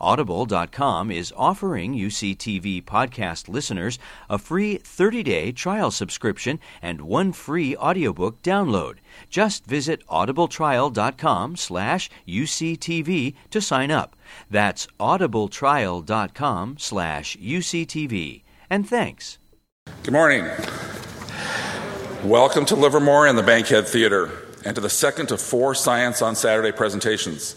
Audible.com is offering UCTV podcast listeners a free 30-day trial subscription and one free audiobook download. Just visit audibletrial.com slash UCTV to sign up. That's audibletrial.com slash UCTV. And thanks. Good morning. Welcome to Livermore and the Bankhead Theater, and to the second of four Science on Saturday presentations.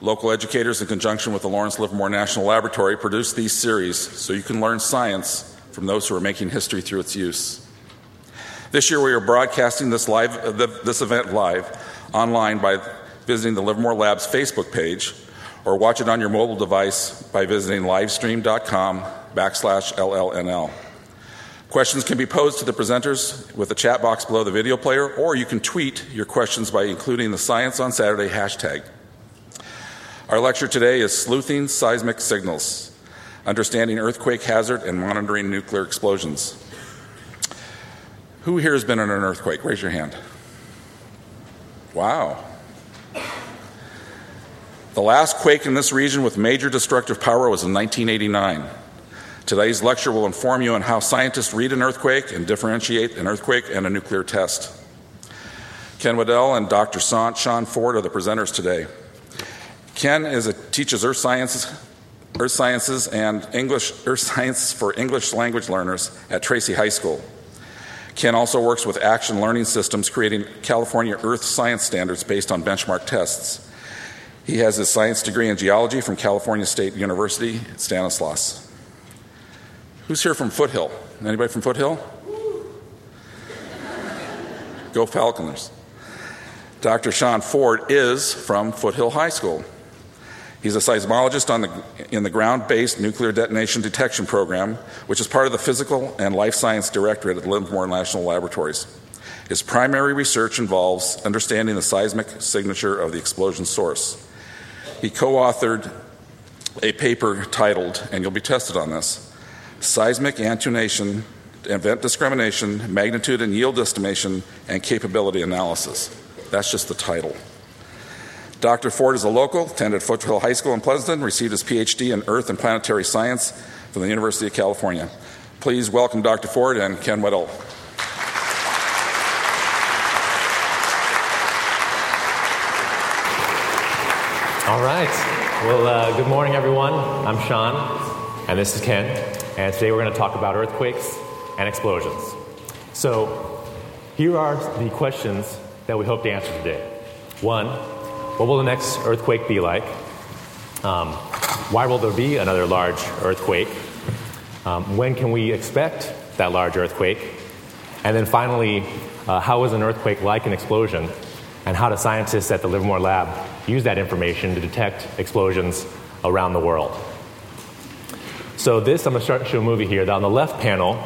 Local educators, in conjunction with the Lawrence Livermore National Laboratory, produce these series so you can learn science from those who are making history through its use. This year, we are broadcasting this, live, uh, this event live online by visiting the Livermore Labs Facebook page or watch it on your mobile device by visiting livestream.com backslash LLNL. Questions can be posed to the presenters with the chat box below the video player, or you can tweet your questions by including the Science on Saturday hashtag. Our lecture today is Sleuthing Seismic Signals Understanding Earthquake Hazard and Monitoring Nuclear Explosions. Who here has been in an earthquake? Raise your hand. Wow. The last quake in this region with major destructive power was in 1989. Today's lecture will inform you on how scientists read an earthquake and differentiate an earthquake and a nuclear test. Ken Waddell and Dr. Sean Ford are the presenters today. Ken is a, teaches earth sciences, earth sciences and English earth science for English language learners at Tracy High School. Ken also works with Action Learning Systems, creating California Earth science standards based on benchmark tests. He has his science degree in geology from California State University Stanislaus. Who's here from Foothill? Anybody from Foothill? Go Falconers. Dr. Sean Ford is from Foothill High School. He's a seismologist the, in the ground based nuclear detonation detection program, which is part of the Physical and Life Science Directorate at Livermore National Laboratories. His primary research involves understanding the seismic signature of the explosion source. He co authored a paper titled, and you'll be tested on this Seismic Attenuation, Event Discrimination, Magnitude and Yield Estimation, and Capability Analysis. That's just the title. Dr. Ford is a local, attended Foothill High School in Pleasanton, received his PhD in Earth and Planetary Science from the University of California. Please welcome Dr. Ford and Ken Weddle. All right. Well, uh, good morning, everyone. I'm Sean, and this is Ken. And today we're going to talk about earthquakes and explosions. So, here are the questions that we hope to answer today. One, what will the next earthquake be like? Um, why will there be another large earthquake? Um, when can we expect that large earthquake? And then finally, uh, how is an earthquake like an explosion? And how do scientists at the Livermore Lab use that information to detect explosions around the world? So this, I'm going to start show a movie here. On the left panel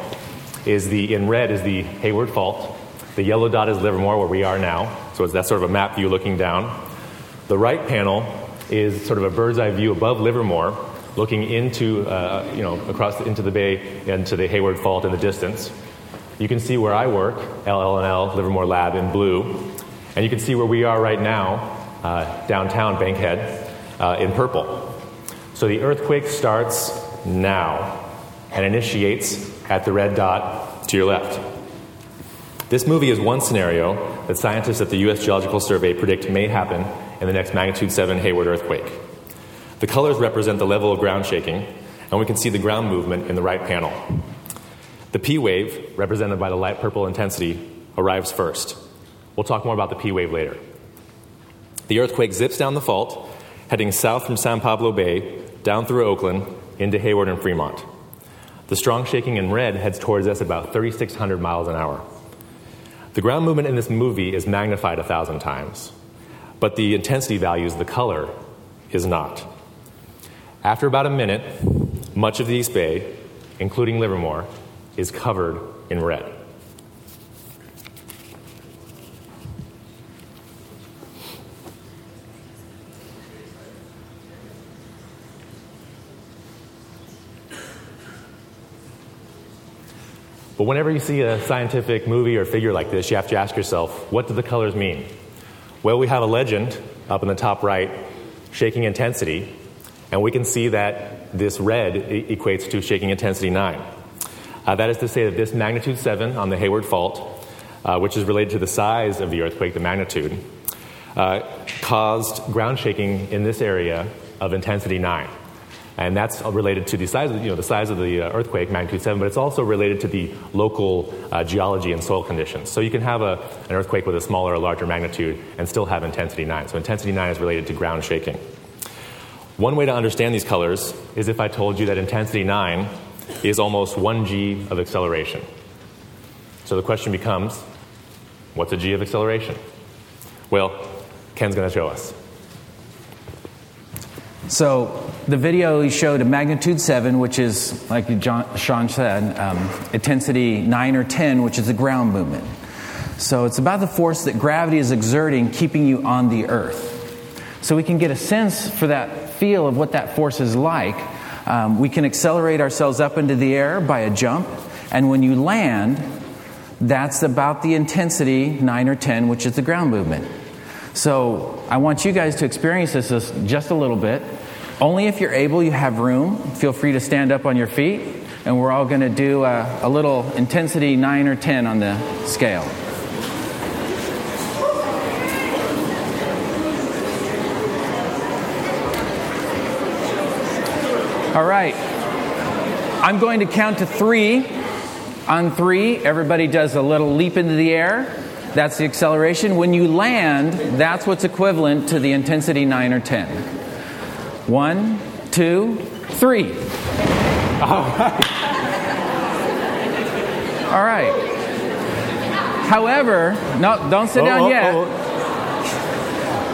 is the, in red is the Hayward Fault. The yellow dot is Livermore, where we are now. So that's sort of a map view looking down. The right panel is sort of a bird's eye view above Livermore, looking into, uh, you know, across the, into the bay and to the Hayward Fault in the distance. You can see where I work, LLNL Livermore Lab in blue, and you can see where we are right now, uh, downtown Bankhead, uh, in purple. So the earthquake starts now and initiates at the red dot to your left. This movie is one scenario that scientists at the U.S. Geological Survey predict may happen in the next magnitude 7 Hayward earthquake. The colors represent the level of ground shaking, and we can see the ground movement in the right panel. The P wave, represented by the light purple intensity, arrives first. We'll talk more about the P wave later. The earthquake zips down the fault, heading south from San Pablo Bay, down through Oakland, into Hayward and Fremont. The strong shaking in red heads towards us about 3,600 miles an hour. The ground movement in this movie is magnified a thousand times, but the intensity values, the color, is not. After about a minute, much of the East Bay, including Livermore, is covered in red. But whenever you see a scientific movie or figure like this, you have to ask yourself, what do the colors mean? Well, we have a legend up in the top right, shaking intensity, and we can see that this red equates to shaking intensity 9. Uh, that is to say that this magnitude 7 on the Hayward Fault, uh, which is related to the size of the earthquake, the magnitude, uh, caused ground shaking in this area of intensity 9 and that's related to the size of, you know, the size of the uh, earthquake, magnitude 7, but it's also related to the local uh, geology and soil conditions. So you can have a, an earthquake with a smaller or larger magnitude and still have intensity 9. So intensity 9 is related to ground shaking. One way to understand these colors is if I told you that intensity 9 is almost 1 g of acceleration. So the question becomes what's a g of acceleration? Well, Ken's going to show us. So the video showed a magnitude 7, which is, like John, Sean said, um, intensity 9 or 10, which is a ground movement. So it's about the force that gravity is exerting, keeping you on the earth. So we can get a sense for that feel of what that force is like. Um, we can accelerate ourselves up into the air by a jump, and when you land, that's about the intensity 9 or 10, which is the ground movement. So I want you guys to experience this just a little bit. Only if you're able, you have room. Feel free to stand up on your feet, and we're all going to do a, a little intensity 9 or 10 on the scale. All right. I'm going to count to three. On three, everybody does a little leap into the air. That's the acceleration. When you land, that's what's equivalent to the intensity 9 or 10. One, two, three. All right. All right. However, no, don't sit Oh, down oh, yet. oh.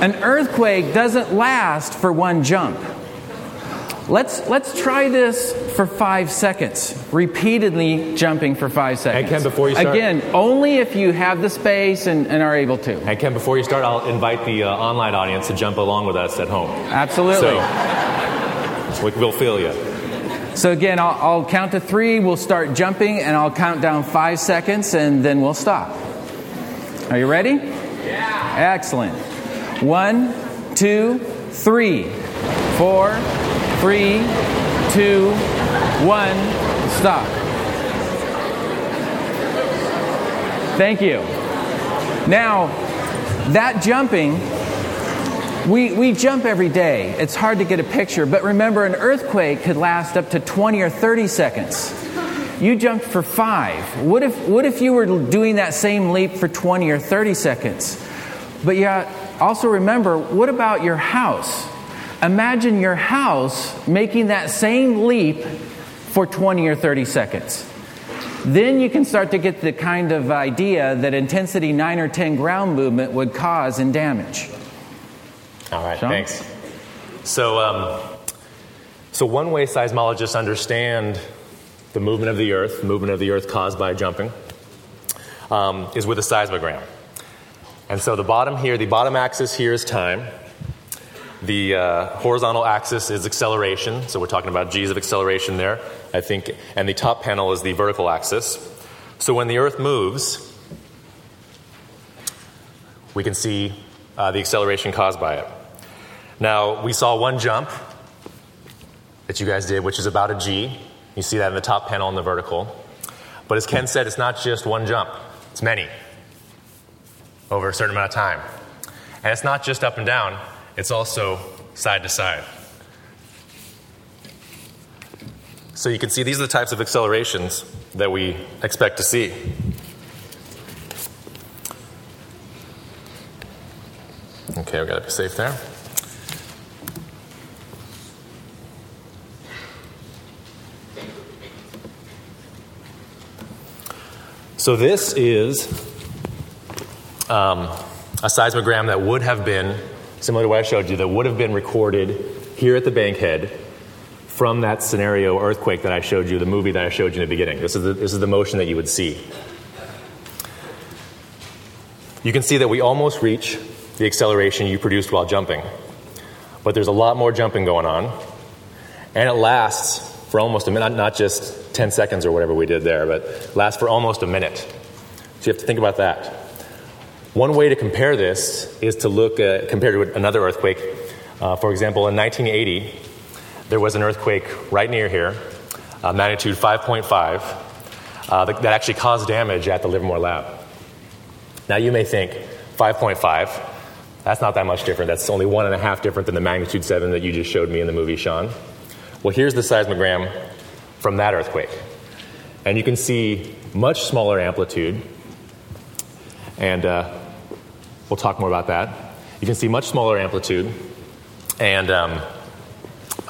An earthquake doesn't last for one jump. Let's, let's try this for five seconds, repeatedly jumping for five seconds. Ken, before you start- Again, only if you have the space and, and are able to. And Ken, before you start, I'll invite the uh, online audience to jump along with us at home. Absolutely. So we, we'll feel you. So again, I'll, I'll count to three, we'll start jumping, and I'll count down five seconds, and then we'll stop. Are you ready? Yeah. Excellent. One, two, three, four, three, two, one, stop. Thank you. Now, that jumping we, we jump every day. It's hard to get a picture, but remember, an earthquake could last up to 20 or 30 seconds. You jumped for five. What if, what if you were doing that same leap for 20 or 30 seconds? But yeah, also remember, what about your house? Imagine your house making that same leap for 20 or 30 seconds. Then you can start to get the kind of idea that intensity 9 or 10 ground movement would cause in damage. All right, Sean? thanks. So, um, so one way seismologists understand the movement of the Earth, movement of the Earth caused by jumping, um, is with a seismogram. And so the bottom here, the bottom axis here is time. The uh, horizontal axis is acceleration, so we're talking about g's of acceleration there, I think, and the top panel is the vertical axis. So when the Earth moves, we can see uh, the acceleration caused by it. Now, we saw one jump that you guys did, which is about a g. You see that in the top panel in the vertical. But as Ken said, it's not just one jump, it's many over a certain amount of time. And it's not just up and down, it's also side to side. So you can see these are the types of accelerations that we expect to see. Okay, we've gotta be safe there. So this is um, a seismogram that would have been, similar to what I showed you, that would have been recorded here at the Bankhead from that scenario earthquake that I showed you, the movie that I showed you in the beginning. This is the, this is the motion that you would see. You can see that we almost reach the acceleration you produced while jumping, but there's a lot more jumping going on, and it lasts for almost a minute, not just 10 seconds or whatever we did there, but lasts for almost a minute. So you have to think about that. One way to compare this is to look at, compared to another earthquake. Uh, for example, in 1980, there was an earthquake right near here, uh, magnitude 5.5, uh, that, that actually caused damage at the Livermore Lab. Now you may think 5.5, that's not that much different. That's only one and a half different than the magnitude 7 that you just showed me in the movie, Sean. Well, here's the seismogram from that earthquake. And you can see much smaller amplitude. And uh, we'll talk more about that. You can see much smaller amplitude and, um,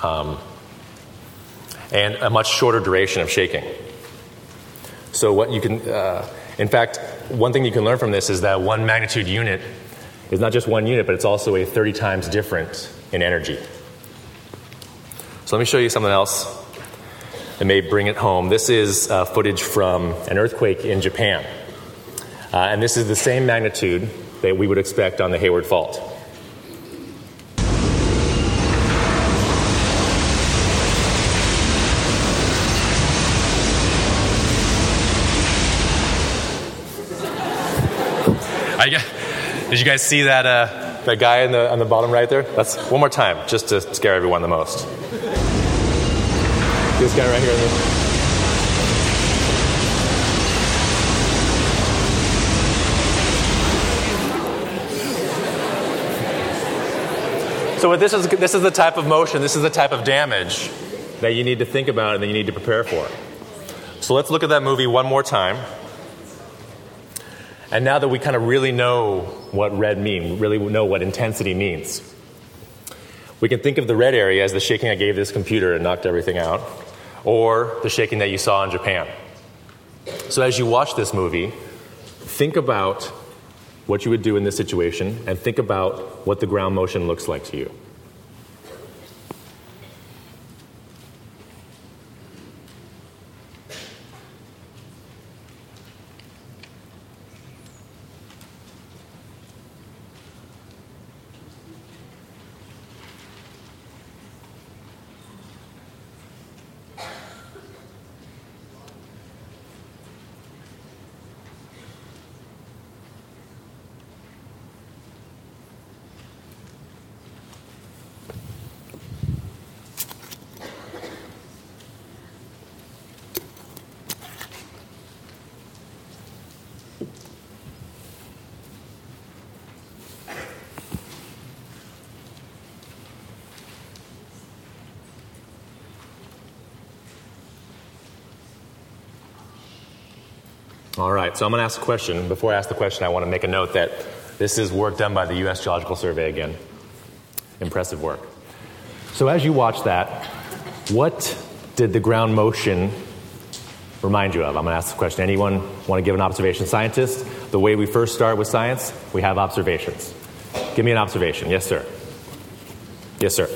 um, and a much shorter duration of shaking. So, what you can, uh, in fact, one thing you can learn from this is that one magnitude unit is not just one unit, but it's also a 30 times different in energy. So let me show you something else that may bring it home. This is uh, footage from an earthquake in Japan. Uh, and this is the same magnitude that we would expect on the Hayward Fault. I, did you guys see that, uh, that guy in the, on the bottom right there? That's one more time, just to scare everyone the most. This guy right here. So this is this is the type of motion, this is the type of damage that you need to think about and that you need to prepare for. So let's look at that movie one more time. And now that we kind of really know what red means, really know what intensity means, we can think of the red area as the shaking I gave this computer and knocked everything out or the shaking that you saw in Japan. So, as you watch this movie, think about what you would do in this situation and think about what the ground motion looks like to you. All right, so I'm going to ask a question. Before I ask the question, I want to make a note that this is work done by the U.S. Geological Survey again. Impressive work. So, as you watch that, what did the ground motion remind you of? I'm going to ask the question. Anyone want to give an observation? Scientists, the way we first start with science, we have observations. Give me an observation. Yes, sir. Yes, sir.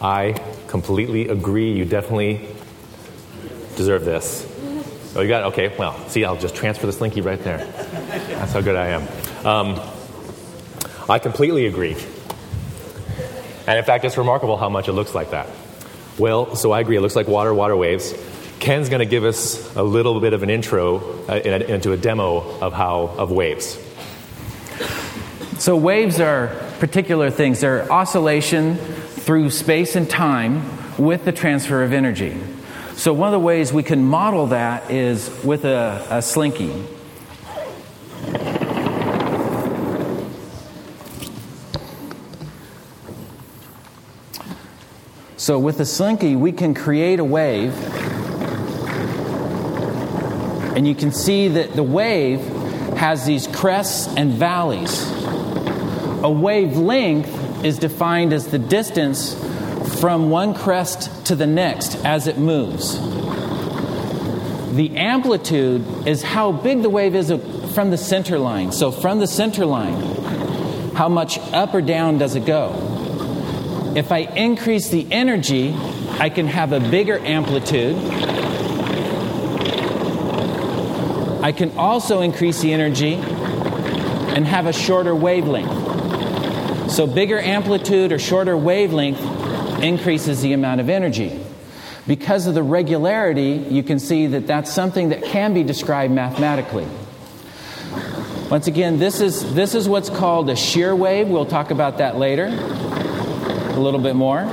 I completely agree. You definitely deserve this. Oh, you got it? Okay, well, see, I'll just transfer the slinky right there. That's how good I am. Um, I completely agree. And in fact, it's remarkable how much it looks like that. Well, so I agree. It looks like water, water waves. Ken's going to give us a little bit of an intro uh, into a demo of how of waves. So waves are particular things. They're oscillation through space and time with the transfer of energy. So, one of the ways we can model that is with a, a slinky. So, with a slinky, we can create a wave, and you can see that the wave has these crests and valleys. A wavelength is defined as the distance from one crest to the next as it moves. The amplitude is how big the wave is from the center line. So, from the center line, how much up or down does it go? If I increase the energy, I can have a bigger amplitude. I can also increase the energy and have a shorter wavelength. So, bigger amplitude or shorter wavelength increases the amount of energy. Because of the regularity, you can see that that's something that can be described mathematically. Once again, this is, this is what's called a shear wave. We'll talk about that later a little bit more.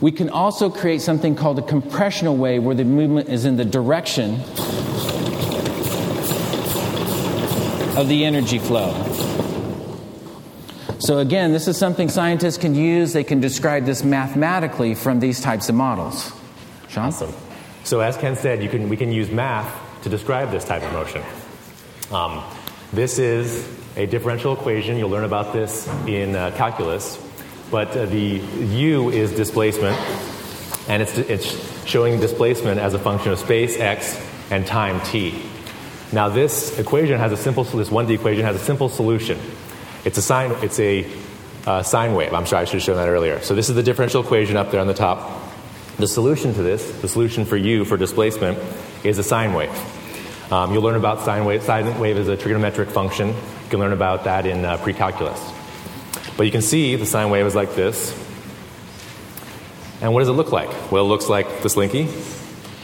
We can also create something called a compressional wave where the movement is in the direction of the energy flow. So, again, this is something scientists can use. They can describe this mathematically from these types of models. Sean? Awesome. So, as Ken said, you can, we can use math to describe this type of motion. Um, this is a differential equation. You'll learn about this in uh, calculus. But uh, the u is displacement, and it's, it's showing displacement as a function of space x and time t. Now, this equation has a simple, this 1D equation has a simple solution. It's a sine, it's a uh, sine wave. I'm sorry, I should have shown that earlier. So, this is the differential equation up there on the top. The solution to this, the solution for u for displacement, is a sine wave. Um, you'll learn about sine wave. Sine wave is a trigonometric function. You can learn about that in uh, pre calculus. But you can see the sine wave is like this. And what does it look like? Well, it looks like the slinky,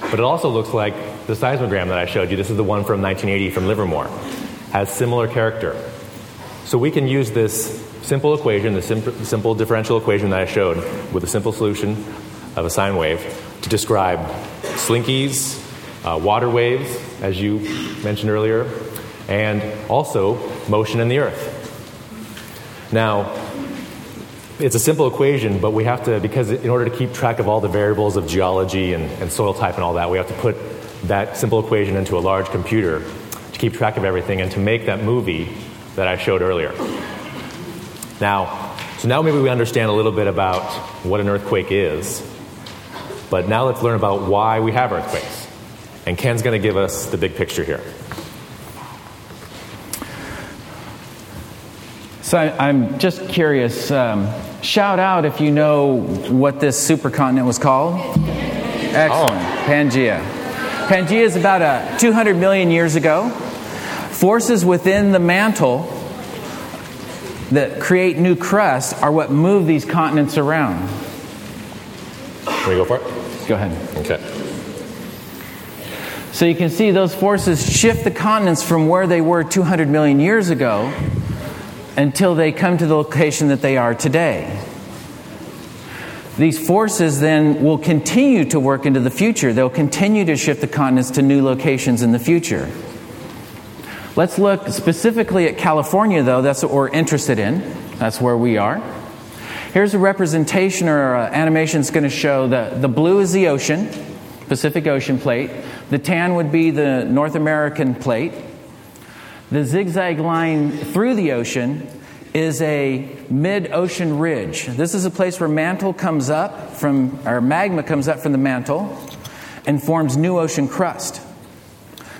but it also looks like the seismogram that I showed you. This is the one from 1980 from Livermore. Has similar character. So we can use this simple equation, the simple, simple differential equation that I showed, with a simple solution of a sine wave, to describe slinkies, uh, water waves, as you mentioned earlier, and also motion in the earth. Now, it's a simple equation, but we have to, because in order to keep track of all the variables of geology and, and soil type and all that, we have to put that simple equation into a large computer to keep track of everything and to make that movie that I showed earlier. Now, so now maybe we understand a little bit about what an earthquake is, but now let's learn about why we have earthquakes. And Ken's going to give us the big picture here. So I, am just curious. Um, shout out if you know what this supercontinent was called. Excellent. Oh. Pangea. Pangea is about a 200 million years ago. Forces within the mantle that create new crust are what move these continents around. Can we go for it? Go ahead. Okay. So you can see those forces shift the continents from where they were 200 million years ago until they come to the location that they are today. These forces then will continue to work into the future. They'll continue to shift the continents to new locations in the future. Let's look specifically at California, though. That's what we're interested in. That's where we are. Here's a representation or uh, animation that's going to show that the blue is the ocean, Pacific Ocean plate. The tan would be the North American plate. The zigzag line through the ocean is a mid ocean ridge. This is a place where mantle comes up from, or magma comes up from the mantle and forms new ocean crust.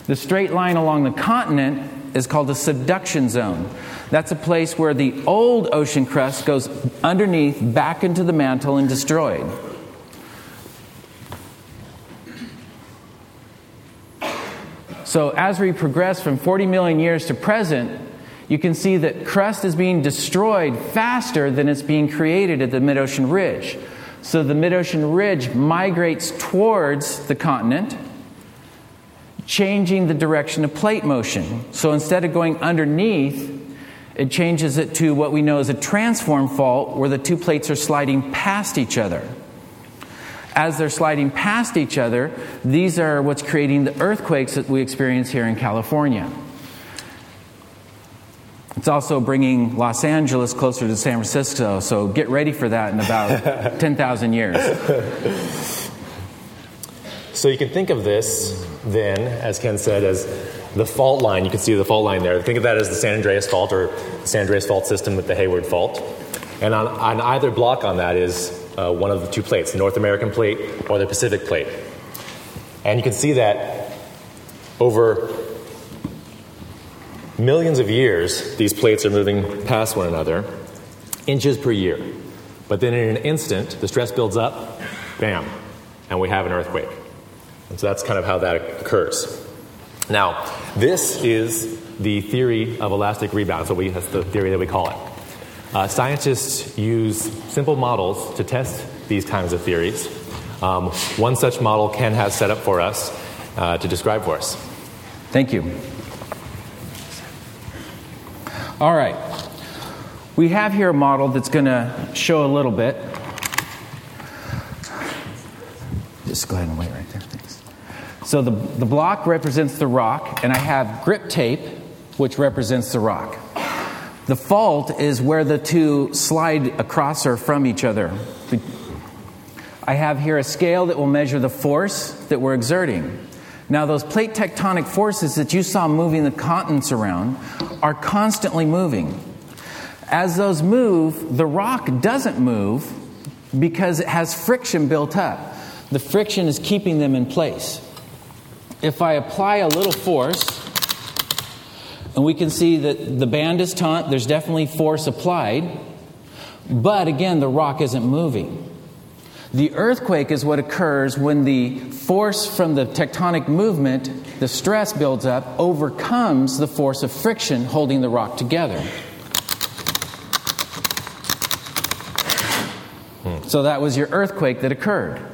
The straight line along the continent is called the subduction zone. That's a place where the old ocean crust goes underneath back into the mantle and destroyed. So, as we progress from 40 million years to present, you can see that crust is being destroyed faster than it's being created at the mid ocean ridge. So, the mid ocean ridge migrates towards the continent, changing the direction of plate motion. So, instead of going underneath, it changes it to what we know as a transform fault, where the two plates are sliding past each other as they're sliding past each other, these are what's creating the earthquakes that we experience here in California. It's also bringing Los Angeles closer to San Francisco, so get ready for that in about 10,000 years. So you can think of this then, as Ken said, as the fault line. You can see the fault line there. Think of that as the San Andreas Fault or San Andreas Fault system with the Hayward Fault. And on, on either block on that is uh, one of the two plates, the North American plate or the Pacific plate. And you can see that over millions of years, these plates are moving past one another, inches per year. But then in an instant, the stress builds up, bam, and we have an earthquake. And so that's kind of how that occurs. Now, this is the theory of elastic rebound. So we, that's the theory that we call it. Uh, scientists use simple models to test these kinds of theories. Um, one such model Ken has set up for us uh, to describe for us. Thank you. All right. We have here a model that's going to show a little bit. Just go ahead and wait right there. Thanks. So the, the block represents the rock, and I have grip tape, which represents the rock. The fault is where the two slide across or from each other. I have here a scale that will measure the force that we're exerting. Now, those plate tectonic forces that you saw moving the continents around are constantly moving. As those move, the rock doesn't move because it has friction built up. The friction is keeping them in place. If I apply a little force, and we can see that the band is taut, there's definitely force applied, but again, the rock isn't moving. The earthquake is what occurs when the force from the tectonic movement, the stress builds up, overcomes the force of friction holding the rock together. So that was your earthquake that occurred.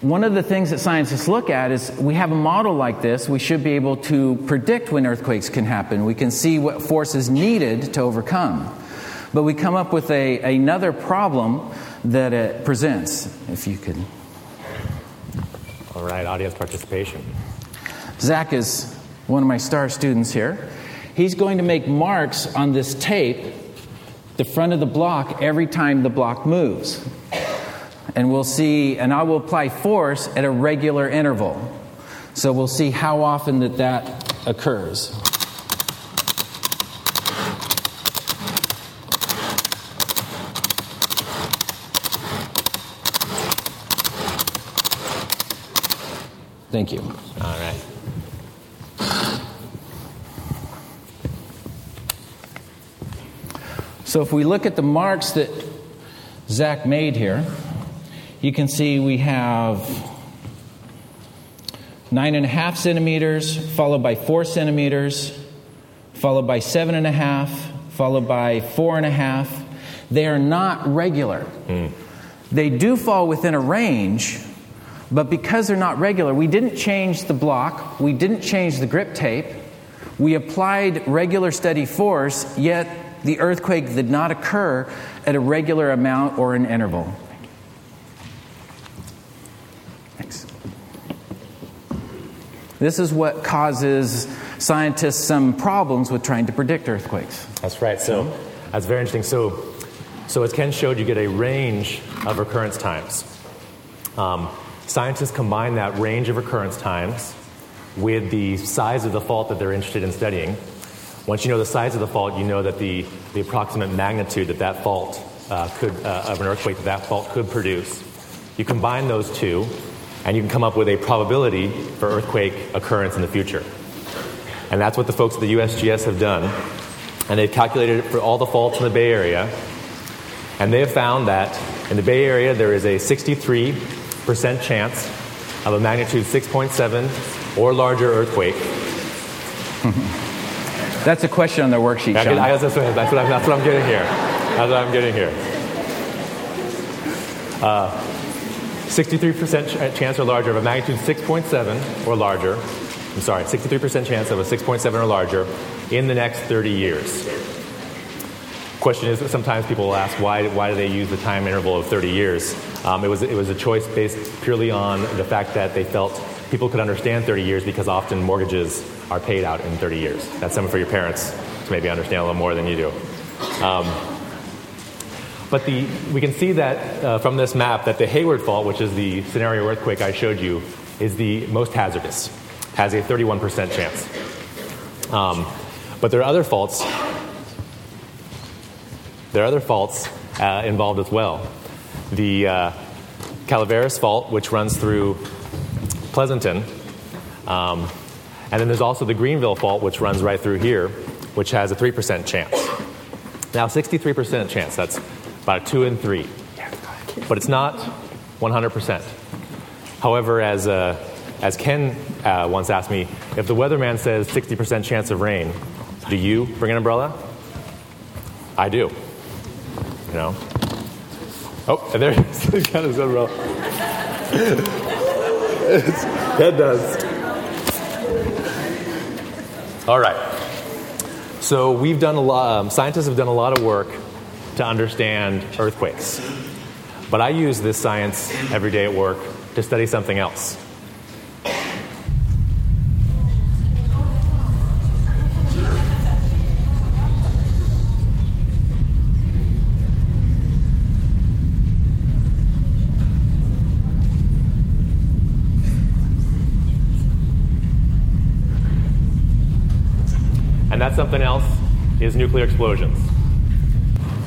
One of the things that scientists look at is we have a model like this, we should be able to predict when earthquakes can happen. We can see what force is needed to overcome. But we come up with a, another problem that it presents. If you could. All right, audience participation. Zach is one of my star students here. He's going to make marks on this tape, the front of the block, every time the block moves and we'll see, and I will apply force at a regular interval. So we'll see how often that that occurs. Thank you. All right. So if we look at the marks that Zach made here, you can see we have nine and a half centimeters, followed by four centimeters, followed by seven and a half, followed by four and a half. They are not regular. Mm. They do fall within a range, but because they're not regular, we didn't change the block, we didn't change the grip tape, we applied regular steady force, yet the earthquake did not occur at a regular amount or an interval. This is what causes scientists some problems with trying to predict earthquakes. That's right. So that's very interesting. So, so as Ken showed, you get a range of recurrence times. Um, scientists combine that range of recurrence times with the size of the fault that they're interested in studying. Once you know the size of the fault, you know that the, the approximate magnitude that that fault uh, could, uh, of an earthquake that that fault could produce. You combine those two, and you can come up with a probability for earthquake occurrence in the future. And that's what the folks at the USGS have done. And they've calculated it for all the faults in the Bay Area. And they have found that in the Bay Area, there is a 63% chance of a magnitude 6.7 or larger earthquake. That's a question on their worksheet, Sean. I, that's, what I'm, that's what I'm getting here. That's what I'm getting here. Uh, 63% chance or larger of a magnitude 6.7 or larger. I'm sorry, 63% chance of a 6.7 or larger in the next 30 years. Question is sometimes people will ask why, why do they use the time interval of 30 years? Um, it, was, it was a choice based purely on the fact that they felt people could understand 30 years because often mortgages are paid out in 30 years. That's something for your parents to maybe understand a little more than you do. Um, but the, we can see that uh, from this map that the Hayward fault, which is the scenario earthquake I showed you, is the most hazardous, has a 31% chance. Um, but there are other faults. There are other faults uh, involved as well. The uh, Calaveras fault, which runs through Pleasanton. Um, and then there's also the Greenville Fault, which runs right through here, which has a 3% chance. Now, 63% chance, that's about a 2 in 3. But it's not 100%. However, as, uh, as Ken uh, once asked me, if the weatherman says 60% chance of rain, do you bring an umbrella? I do. You know? Oh, and there. He's got his umbrella. that does. All right. So we've done a lot. Um, scientists have done a lot of work to understand earthquakes, but I use this science every day at work to study something else. And that something else is nuclear explosions.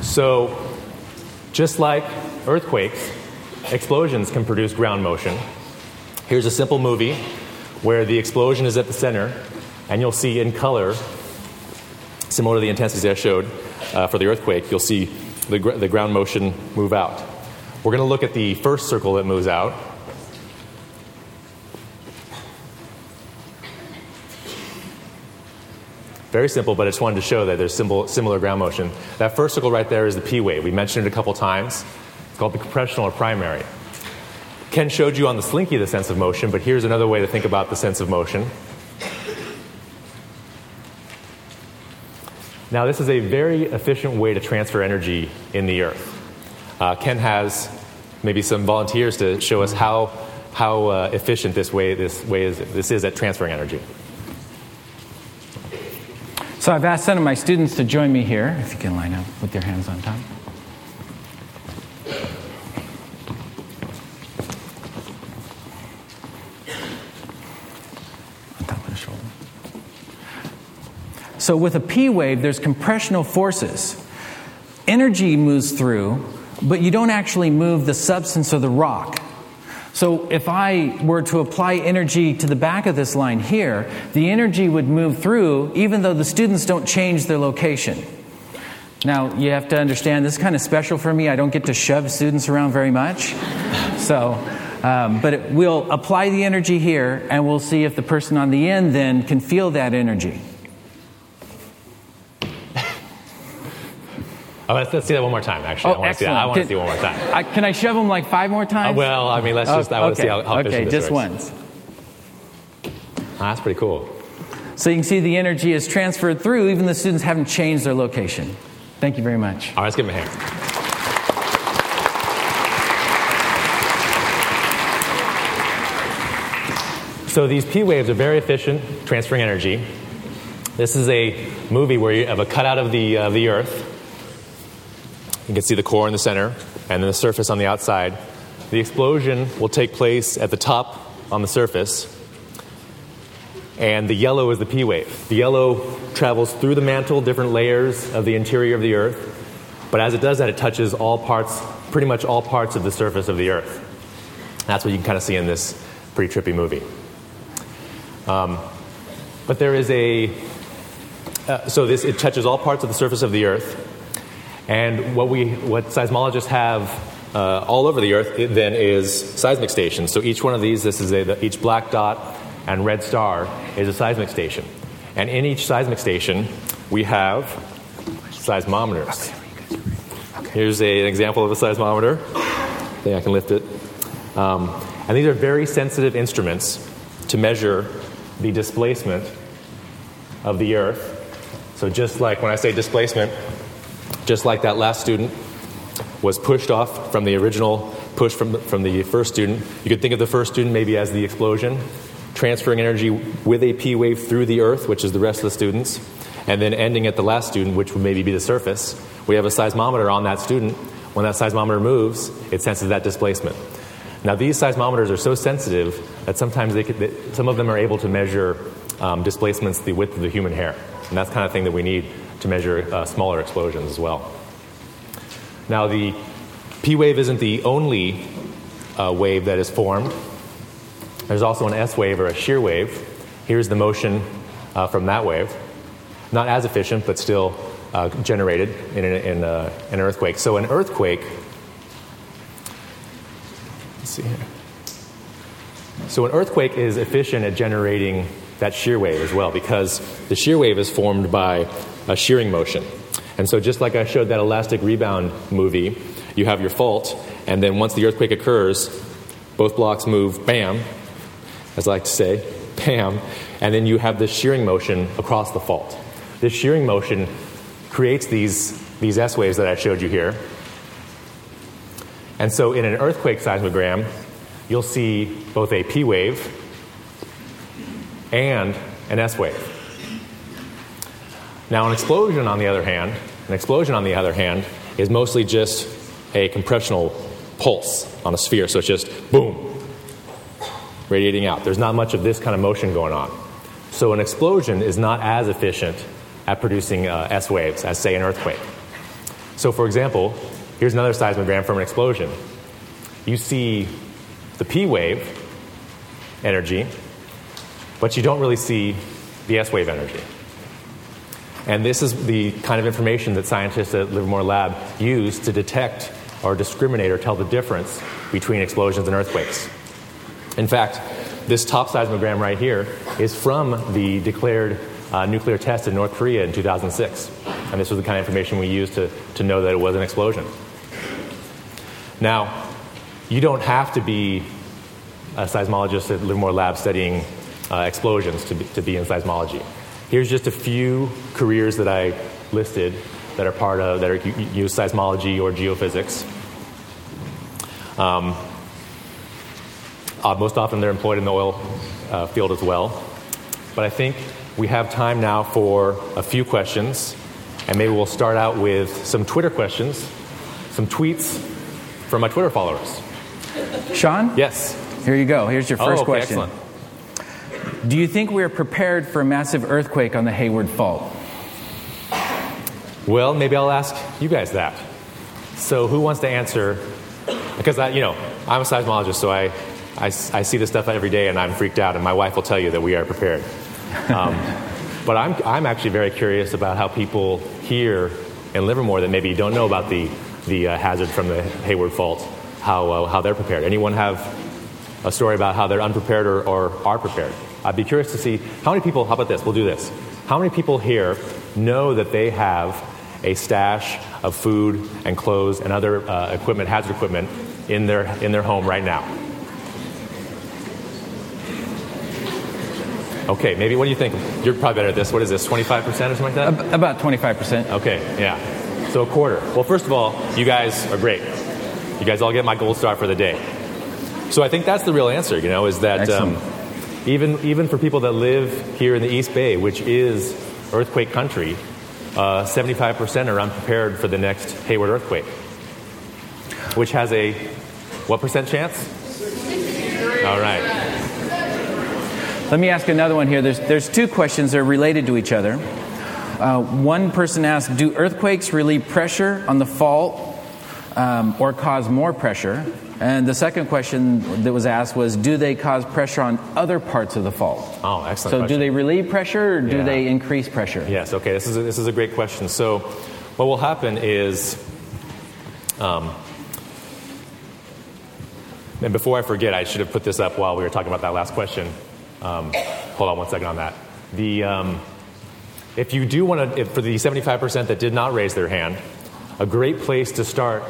So, just like earthquakes, explosions can produce ground motion. Here's a simple movie where the explosion is at the center, and you'll see in color, similar to the intensities I showed uh, for the earthquake, you'll see the, gr- the ground motion move out. We're going to look at the first circle that moves out. Very simple, but I just wanted to show that there's simple, similar ground motion. That first circle right there is the P wave. We mentioned it a couple times. It's called the compressional or primary. Ken showed you on the slinky the sense of motion, but here's another way to think about the sense of motion. Now, this is a very efficient way to transfer energy in the Earth. Uh, Ken has maybe some volunteers to show us how, how uh, efficient this way, this way is, this is at transferring energy. So I've asked some of my students to join me here, if you can line up with your hands on top. On top of the shoulder. So with a P wave, there's compressional forces. Energy moves through, but you don't actually move the substance of the rock. So if I were to apply energy to the back of this line here, the energy would move through even though the students don't change their location. Now, you have to understand this is kind of special for me. I don't get to shove students around very much. So, um, but it, we'll apply the energy here and we'll see if the person on the end then can feel that energy. Oh, let's, let's see that one more time, actually. I Oh, want to see that. I want to see one more time. I, can I shove them like five more times? Uh, well, I mean, let's just, I want to okay. see how, how Okay, just works. once. Ah, that's pretty cool. So you can see the energy is transferred through, even the students haven't changed their location. Thank you very much. All right, let's give him a hand. So these P waves are very efficient transferring energy. This is a movie where you have a cutout of the, uh, the Earth. You can see the core in the center and then the surface on the outside. The explosion will take place at the top on the surface, and the yellow is the P wave. The yellow travels through the mantle, different layers of the interior of the Earth, but as it does that, it touches all parts, pretty much all parts of the surface of the Earth. That's what you can kind of see in this pretty trippy movie. Um, but there is a, uh, so this, it touches all parts of the surface of the Earth, and what we, what seismologists have uh, all over the Earth then is seismic stations. So each one of these, this is a, the, each black dot and red star is a seismic station, and in each seismic station we have seismometers. Here's a, an example of a seismometer. I think I can lift it. Um, and these are very sensitive instruments to measure the displacement of the Earth. So just like when I say displacement, just like that last student was pushed off from the original push from, from the first student, you could think of the first student maybe as the explosion, transferring energy with a P wave through the Earth, which is the rest of the students, and then ending at the last student, which would maybe be the surface. We have a seismometer on that student. When that seismometer moves, it senses that displacement. Now, these seismometers are so sensitive that sometimes they could, that some of them are able to measure um, displacements the width of the human hair. And that's the kind of thing that we need to measure uh, smaller explosions as well. Now, the P wave isn't the only uh, wave that is formed. There's also an S wave or a shear wave. Here's the motion uh, from that wave. Not as efficient, but still uh, generated in, an, in uh, an earthquake. So, an earthquake, let's see here. So, an earthquake is efficient at generating that shear wave as well because the shear wave is formed by a shearing motion. And so, just like I showed that elastic rebound movie, you have your fault, and then once the earthquake occurs, both blocks move, bam, as I like to say, bam, and then you have this shearing motion across the fault. This shearing motion creates these, these S waves that I showed you here. And so, in an earthquake seismogram, you'll see both a P wave and an S wave. Now, an explosion, on the other hand, an explosion, on the other hand, is mostly just a compressional pulse on a sphere. So it's just boom, radiating out. There's not much of this kind of motion going on. So an explosion is not as efficient at producing uh, S waves as, say, an earthquake. So, for example, here's another seismogram from an explosion. You see the P wave energy, but you don't really see the S wave energy. And this is the kind of information that scientists at Livermore Lab use to detect or discriminate or tell the difference between explosions and earthquakes. In fact, this top seismogram right here is from the declared uh, nuclear test in North Korea in 2006. And this was the kind of information we used to, to know that it was an explosion. Now, you don't have to be a seismologist at Livermore Lab studying uh, explosions to be, to be in seismology. Here's just a few careers that I listed that are part of that are use seismology or geophysics. Um, uh, most often they're employed in the oil uh, field as well. But I think we have time now for a few questions, and maybe we'll start out with some Twitter questions, some tweets from my Twitter followers. Sean? Yes. Here you go. Here's your first oh, okay, question. Excellent. Do you think we are prepared for a massive earthquake on the Hayward Fault? Well, maybe I'll ask you guys that. So, who wants to answer? Because I, you know, I'm a seismologist, so I, I, I see this stuff every day, and I'm freaked out. And my wife will tell you that we are prepared. Um, but I'm, I'm actually very curious about how people here in Livermore that maybe don't know about the, the uh, hazard from the Hayward Fault, how, uh, how they're prepared. Anyone have a story about how they're unprepared or, or are prepared? I'd be curious to see how many people, how about this? We'll do this. How many people here know that they have a stash of food and clothes and other uh, equipment, hazard equipment, in their, in their home right now? Okay, maybe what do you think? You're probably better at this. What is this, 25% or something like that? About 25%. Okay, yeah. So a quarter. Well, first of all, you guys are great. You guys all get my gold star for the day. So I think that's the real answer, you know, is that um, even, even for people that live here in the East Bay, which is earthquake country, uh, 75% are unprepared for the next Hayward earthquake, which has a what percent chance? All right. Let me ask another one here. There's, there's two questions that are related to each other. Uh, one person asked Do earthquakes relieve pressure on the fault um, or cause more pressure? And the second question that was asked was Do they cause pressure on other parts of the fault? Oh, excellent. So, question. do they relieve pressure or do Yeah. they increase pressure? Yes, okay, this is a, this is a great question. So, what will happen is, um, and before I forget, I should have put this up while we were talking about that last question. Um, hold on one second on that. The, um, if you do want to, for the 75% that did not raise their hand, a great place to start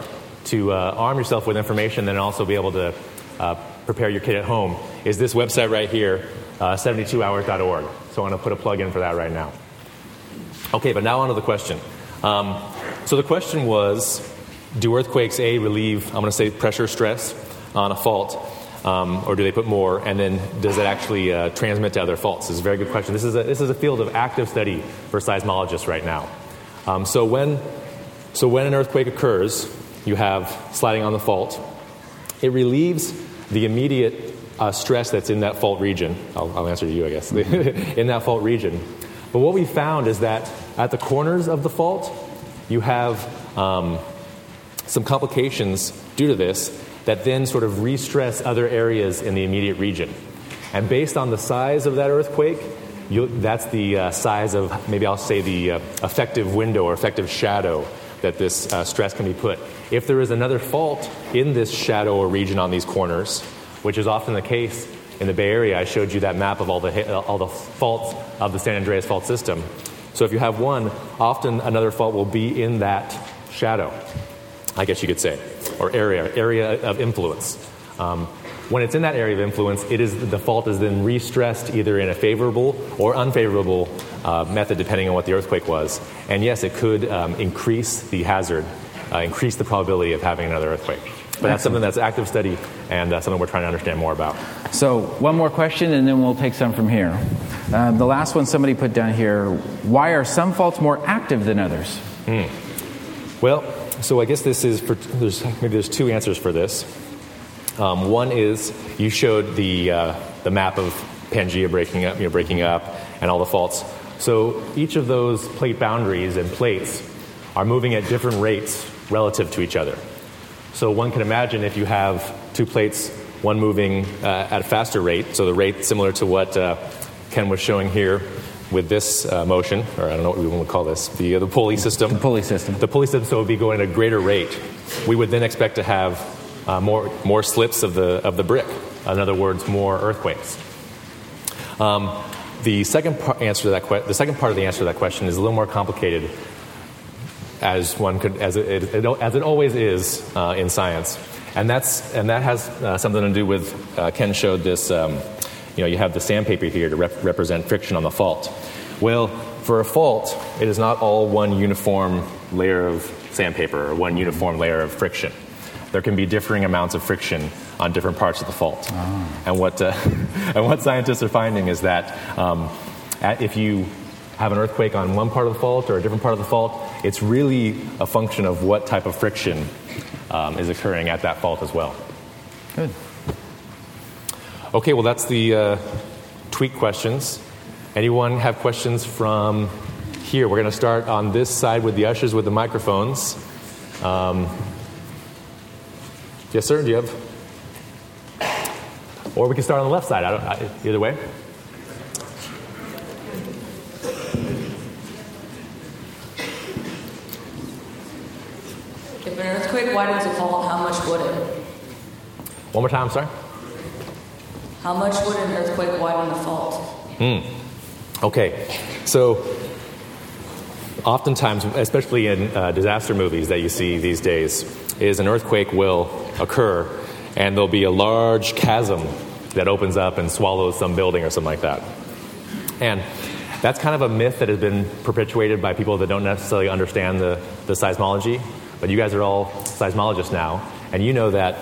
to uh, arm yourself with information and also be able to uh, prepare your kid at home is this website right here, uh, 72hours.org. So I'm going to put a plug in for that right now. Okay, but now on to the question. Um, so the question was Do earthquakes, A, relieve, I'm going to say pressure stress on a fault, um, or do they put more? And then does it actually uh, transmit to other faults? This is a very good question. This is a, this is a field of active study for seismologists right now. Um, so, when, so when an earthquake occurs, you have sliding on the fault. It relieves the immediate uh, stress that's in that fault region. I'll, I'll answer to you, I guess, in that fault region. But what we found is that at the corners of the fault, you have um, some complications due to this that then sort of re stress other areas in the immediate region. And based on the size of that earthquake, you, that's the uh, size of, maybe I'll say, the uh, effective window or effective shadow that this uh, stress can be put. If there is another fault in this shadow or region on these corners, which is often the case in the Bay Area, I showed you that map of all the, all the faults of the San Andreas fault system. So if you have one, often another fault will be in that shadow, I guess you could say, or area, area of influence. Um, when it's in that area of influence, it is the fault is then re-stressed either in a favorable or unfavorable uh, method, depending on what the earthquake was. And yes, it could um, increase the hazard, uh, increase the probability of having another earthquake. But that's something that's active study and uh, something we're trying to understand more about. So, one more question, and then we'll take some from here. Um, the last one somebody put down here why are some faults more active than others? Hmm. Well, so I guess this is for, there's, maybe there's two answers for this. Um, one is you showed the, uh, the map of Pangea breaking up, you know, breaking up and all the faults. So each of those plate boundaries and plates are moving at different rates relative to each other. So one can imagine if you have two plates, one moving uh, at a faster rate, so the rate similar to what uh, Ken was showing here with this uh, motion, or I don't know what we would call this, the, uh, the pulley system. The pulley system. The pulley system so would be going at a greater rate. We would then expect to have uh, more, more slips of the, of the brick. In other words, more earthquakes. Um, the second part, answer to that que- the second part of the answer to that question is a little more complicated, as one could, as it, as it always is uh, in science, and that's and that has uh, something to do with uh, Ken showed this. Um, you know, you have the sandpaper here to rep- represent friction on the fault. Well, for a fault, it is not all one uniform layer of sandpaper or one uniform layer of friction there can be differing amounts of friction on different parts of the fault. Oh. And, what, uh, and what scientists are finding is that um, if you have an earthquake on one part of the fault or a different part of the fault, it's really a function of what type of friction um, is occurring at that fault as well. Good. Okay, well, that's the uh, tweak questions. Anyone have questions from here? We're going to start on this side with the ushers with the microphones. Um, Yes, sir. Do you have? Or we can start on the left side. I don't, I, either way. If an earthquake widens a fault, how much would it? One more time, sorry. How much would an earthquake widen a fault? Hmm. Okay. So, oftentimes, especially in uh, disaster movies that you see these days, is an earthquake will occur, and there'll be a large chasm that opens up and swallows some building or something like that. And that's kind of a myth that has been perpetuated by people that don't necessarily understand the, the seismology. But you guys are all seismologists now, and you know that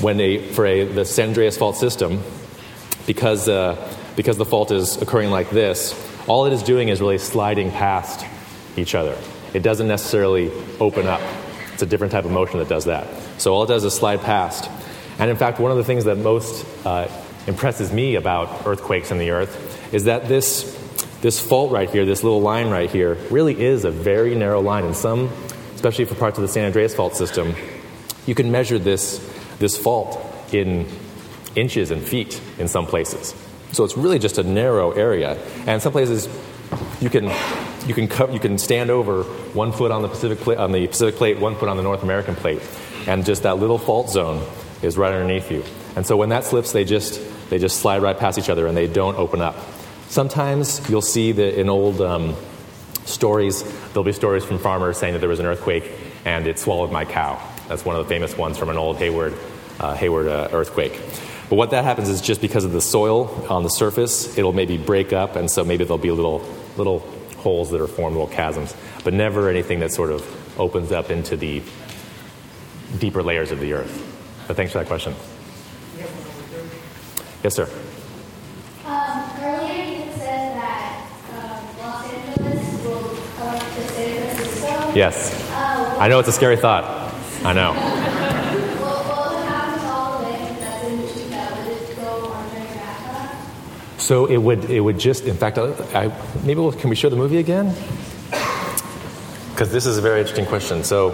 when a, for a, the San Andreas fault system, because, uh, because the fault is occurring like this, all it is doing is really sliding past each other. It doesn't necessarily open up. It's a different type of motion that does that. So all it does is slide past. And in fact, one of the things that most uh, impresses me about earthquakes in the earth is that this, this fault right here, this little line right here, really is a very narrow line. In some, especially for parts of the San Andreas fault system, you can measure this, this fault in inches and feet in some places. So it's really just a narrow area. And some places you can, you can, co- you can stand over one foot on the, Pacific pla- on the Pacific plate, one foot on the North American plate and just that little fault zone is right underneath you. And so when that slips, they just they just slide right past each other and they don't open up. Sometimes you'll see that in old um, stories, there'll be stories from farmers saying that there was an earthquake and it swallowed my cow. That's one of the famous ones from an old Hayward, uh, Hayward uh, earthquake. But what that happens is just because of the soil on the surface, it'll maybe break up, and so maybe there'll be little little holes that are formed, little chasms, but never anything that sort of opens up into the deeper layers of the earth. But thanks for that question. Yes, sir. Yes. I know it's a scary thought. I know. So it would it would just in fact I, I maybe we'll, can we show the movie again? Because this is a very interesting question. So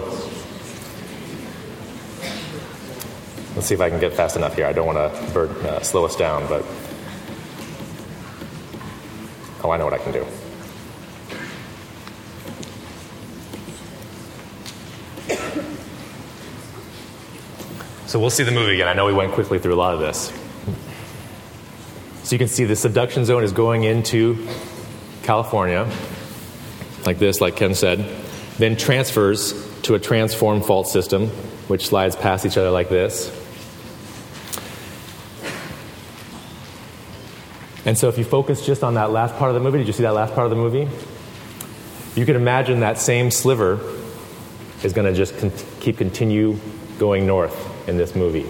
Let's see if I can get fast enough here. I don't want to uh, slow us down, but Oh, I know what I can do. So we'll see the movie again. I know we went quickly through a lot of this. So you can see the subduction zone is going into California, like this, like Ken said, then transfers to a transform fault system, which slides past each other like this. And so if you focus just on that last part of the movie, did you see that last part of the movie? You can imagine that same sliver is going to just con- keep continue going north in this movie.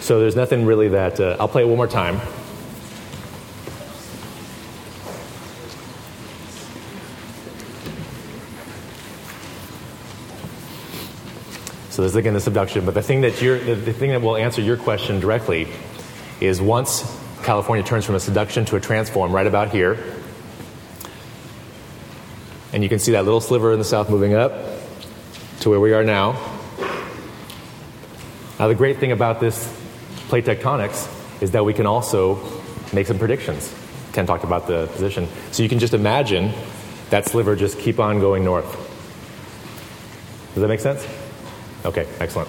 So there's nothing really that. Uh, I'll play it one more time. So there's again the subduction, but the thing that you're, the, the thing that will answer your question directly is once California turns from a subduction to a transform right about here, and you can see that little sliver in the south moving up to where we are now. Now, the great thing about this plate tectonics is that we can also make some predictions. Ken talked about the position. So you can just imagine that sliver just keep on going north. Does that make sense? Okay, excellent.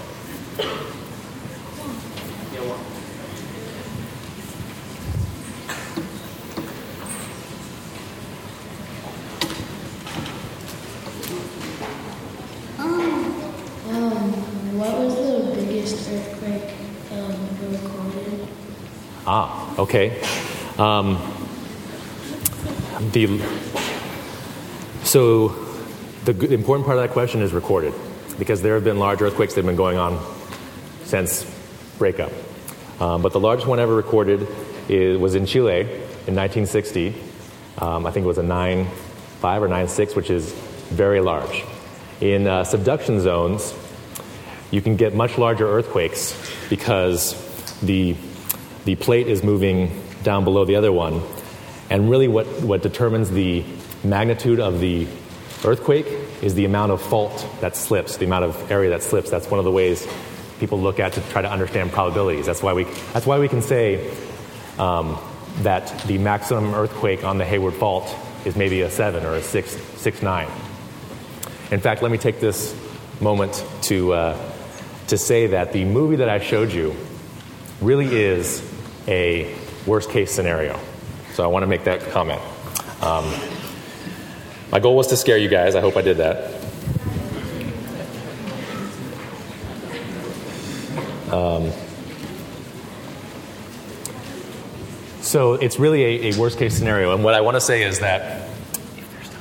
Um, what was the biggest earthquake um, recorded? Ah, okay. Um, the so the important part of that question is recorded because there have been large earthquakes that have been going on since breakup. Um, but the largest one ever recorded is, was in Chile in 1960. Um, I think it was a 9.5 or 9.6, which is very large. In uh, subduction zones, you can get much larger earthquakes because the, the plate is moving down below the other one. And really, what, what determines the magnitude of the earthquake is the amount of fault that slips, the amount of area that slips. That's one of the ways people look at to try to understand probabilities. That's why we, that's why we can say um, that the maximum earthquake on the Hayward Fault is maybe a 7 or a 6, six 9. In fact, let me take this moment to, uh, to say that the movie that I showed you really is a worst case scenario. So I want to make that comment. Um, my goal was to scare you guys. I hope I did that. Um, so it's really a, a worst case scenario. And what I want to say is that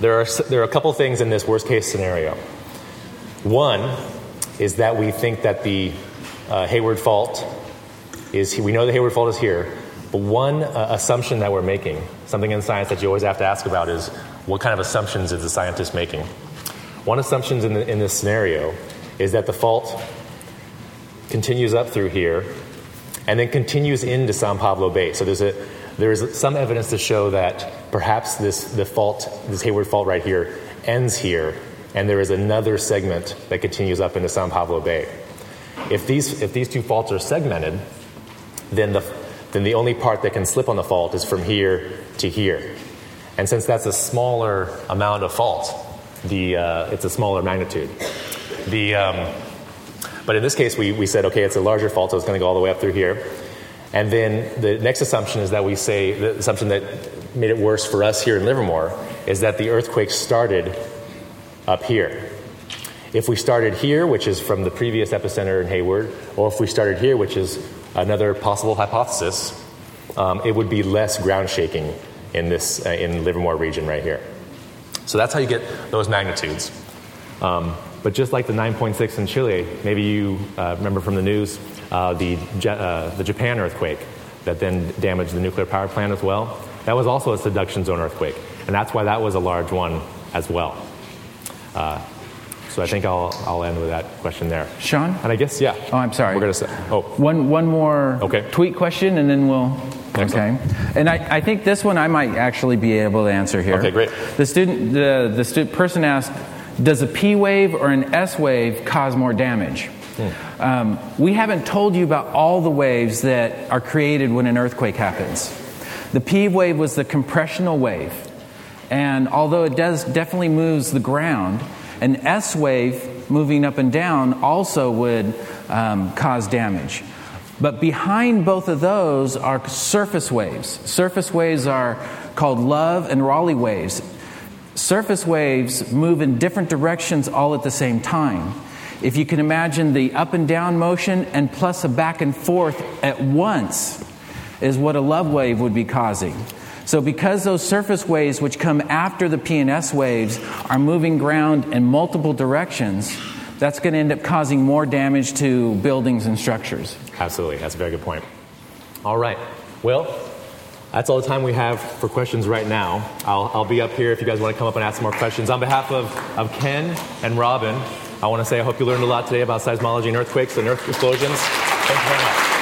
there are, there are a couple things in this worst case scenario. One is that we think that the uh, Hayward fault is, we know the Hayward fault is here, but one uh, assumption that we're making, something in science that you always have to ask about is what kind of assumptions is the scientist making? One assumption in, in this scenario is that the fault continues up through here and then continues into San Pablo Bay. So there's a there's some evidence to show that perhaps this the fault, this Hayward fault right here, ends here, and there is another segment that continues up into San Pablo Bay. If these if these two faults are segmented, then the then the only part that can slip on the fault is from here to here. And since that's a smaller amount of fault, the uh, it's a smaller magnitude. The um, but in this case, we, we said, okay, it's a larger fault, so it's going to go all the way up through here. And then the next assumption is that we say, the assumption that made it worse for us here in Livermore is that the earthquake started up here. If we started here, which is from the previous epicenter in Hayward, or if we started here, which is another possible hypothesis, um, it would be less ground shaking in this uh, in Livermore region right here. So that's how you get those magnitudes. Um, but just like the 9.6 in Chile, maybe you uh, remember from the news uh, the, uh, the Japan earthquake that then damaged the nuclear power plant as well. That was also a subduction zone earthquake, and that's why that was a large one as well. Uh, so I think I'll, I'll end with that question there. Sean? And I guess, yeah. Oh, I'm sorry. We're going to say, oh, One, one more Okay. tweet question, and then we'll. Excellent. Okay. And I, I think this one I might actually be able to answer here. Okay, great. The student, the, the stu- person asked, does a P wave or an S wave cause more damage? Hmm. Um, we haven't told you about all the waves that are created when an earthquake happens. The P wave was the compressional wave. And although it does definitely moves the ground, an S wave moving up and down also would um, cause damage. But behind both of those are surface waves. Surface waves are called Love and Rayleigh waves. Surface waves move in different directions all at the same time. If you can imagine the up and down motion and plus a back and forth at once, is what a love wave would be causing. So, because those surface waves, which come after the PNS waves, are moving ground in multiple directions, that's going to end up causing more damage to buildings and structures. Absolutely. That's a very good point. All right. Well, that's all the time we have for questions right now. I'll, I'll be up here if you guys want to come up and ask some more questions. On behalf of, of Ken and Robin, I want to say I hope you learned a lot today about seismology and earthquakes and earth explosions. Thank you very much.